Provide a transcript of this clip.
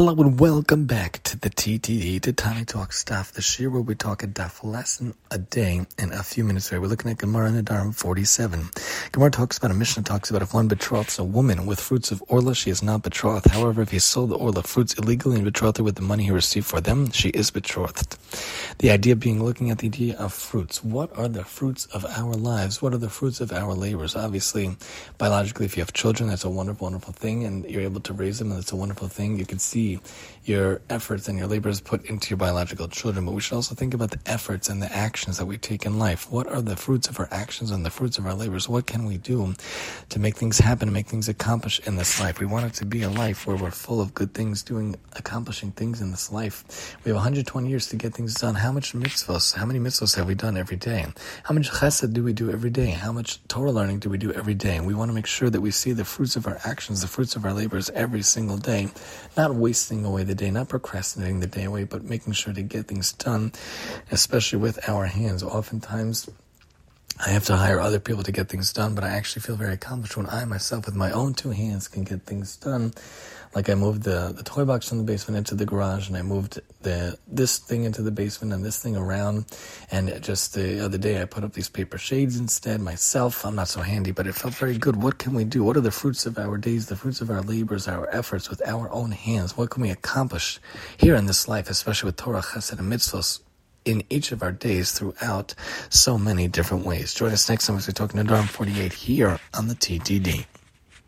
Hello and welcome back to the TTD, to Tani Talk Stuff, the shir where we talk a daf lesson a day in a few minutes. We're looking at Gemara Nedarim 47. Gemara talks about a Mishnah talks about if one betroths a woman with fruits of orla, she is not betrothed. However, if he sold the orla fruits illegally and betrothed her with the money he received for them, she is betrothed. The idea being looking at the idea of fruits. What are the fruits of our lives? What are the fruits of our labors? Obviously, biologically, if you have children, that's a wonderful, wonderful thing, and you're able to raise them, and that's a wonderful thing. You can see your efforts and your labors put into your biological children, but we should also think about the efforts and the actions that we take in life. What are the fruits of our actions and the fruits of our labors? What can we do to make things happen, to make things accomplish in this life? We want it to be a life where we're full of good things, doing, accomplishing things in this life. We have 120 years to get things done. How much mitzvahs, how many mitzvahs have we done every day? How much chesed do we do every day? How much Torah learning do we do every day? We want to make sure that we see the fruits of our actions, the fruits of our labors every single day, not wasting away the day, not procrastinating the day away, but making sure to get things done, especially with our hands. Oftentimes, I have to hire other people to get things done, but I actually feel very accomplished when I myself, with my own two hands, can get things done. Like I moved the, the toy box from the basement into the garage, and I moved the this thing into the basement and this thing around. And just the other day, I put up these paper shades instead myself. I'm not so handy, but it felt very good. What can we do? What are the fruits of our days, the fruits of our labors, our efforts with our own hands? What can we accomplish here in this life, especially with Torah, Chesed, and Mitzvahs? In each of our days throughout so many different ways. Join us next time as we talk Nedarim 48 here on the TTD.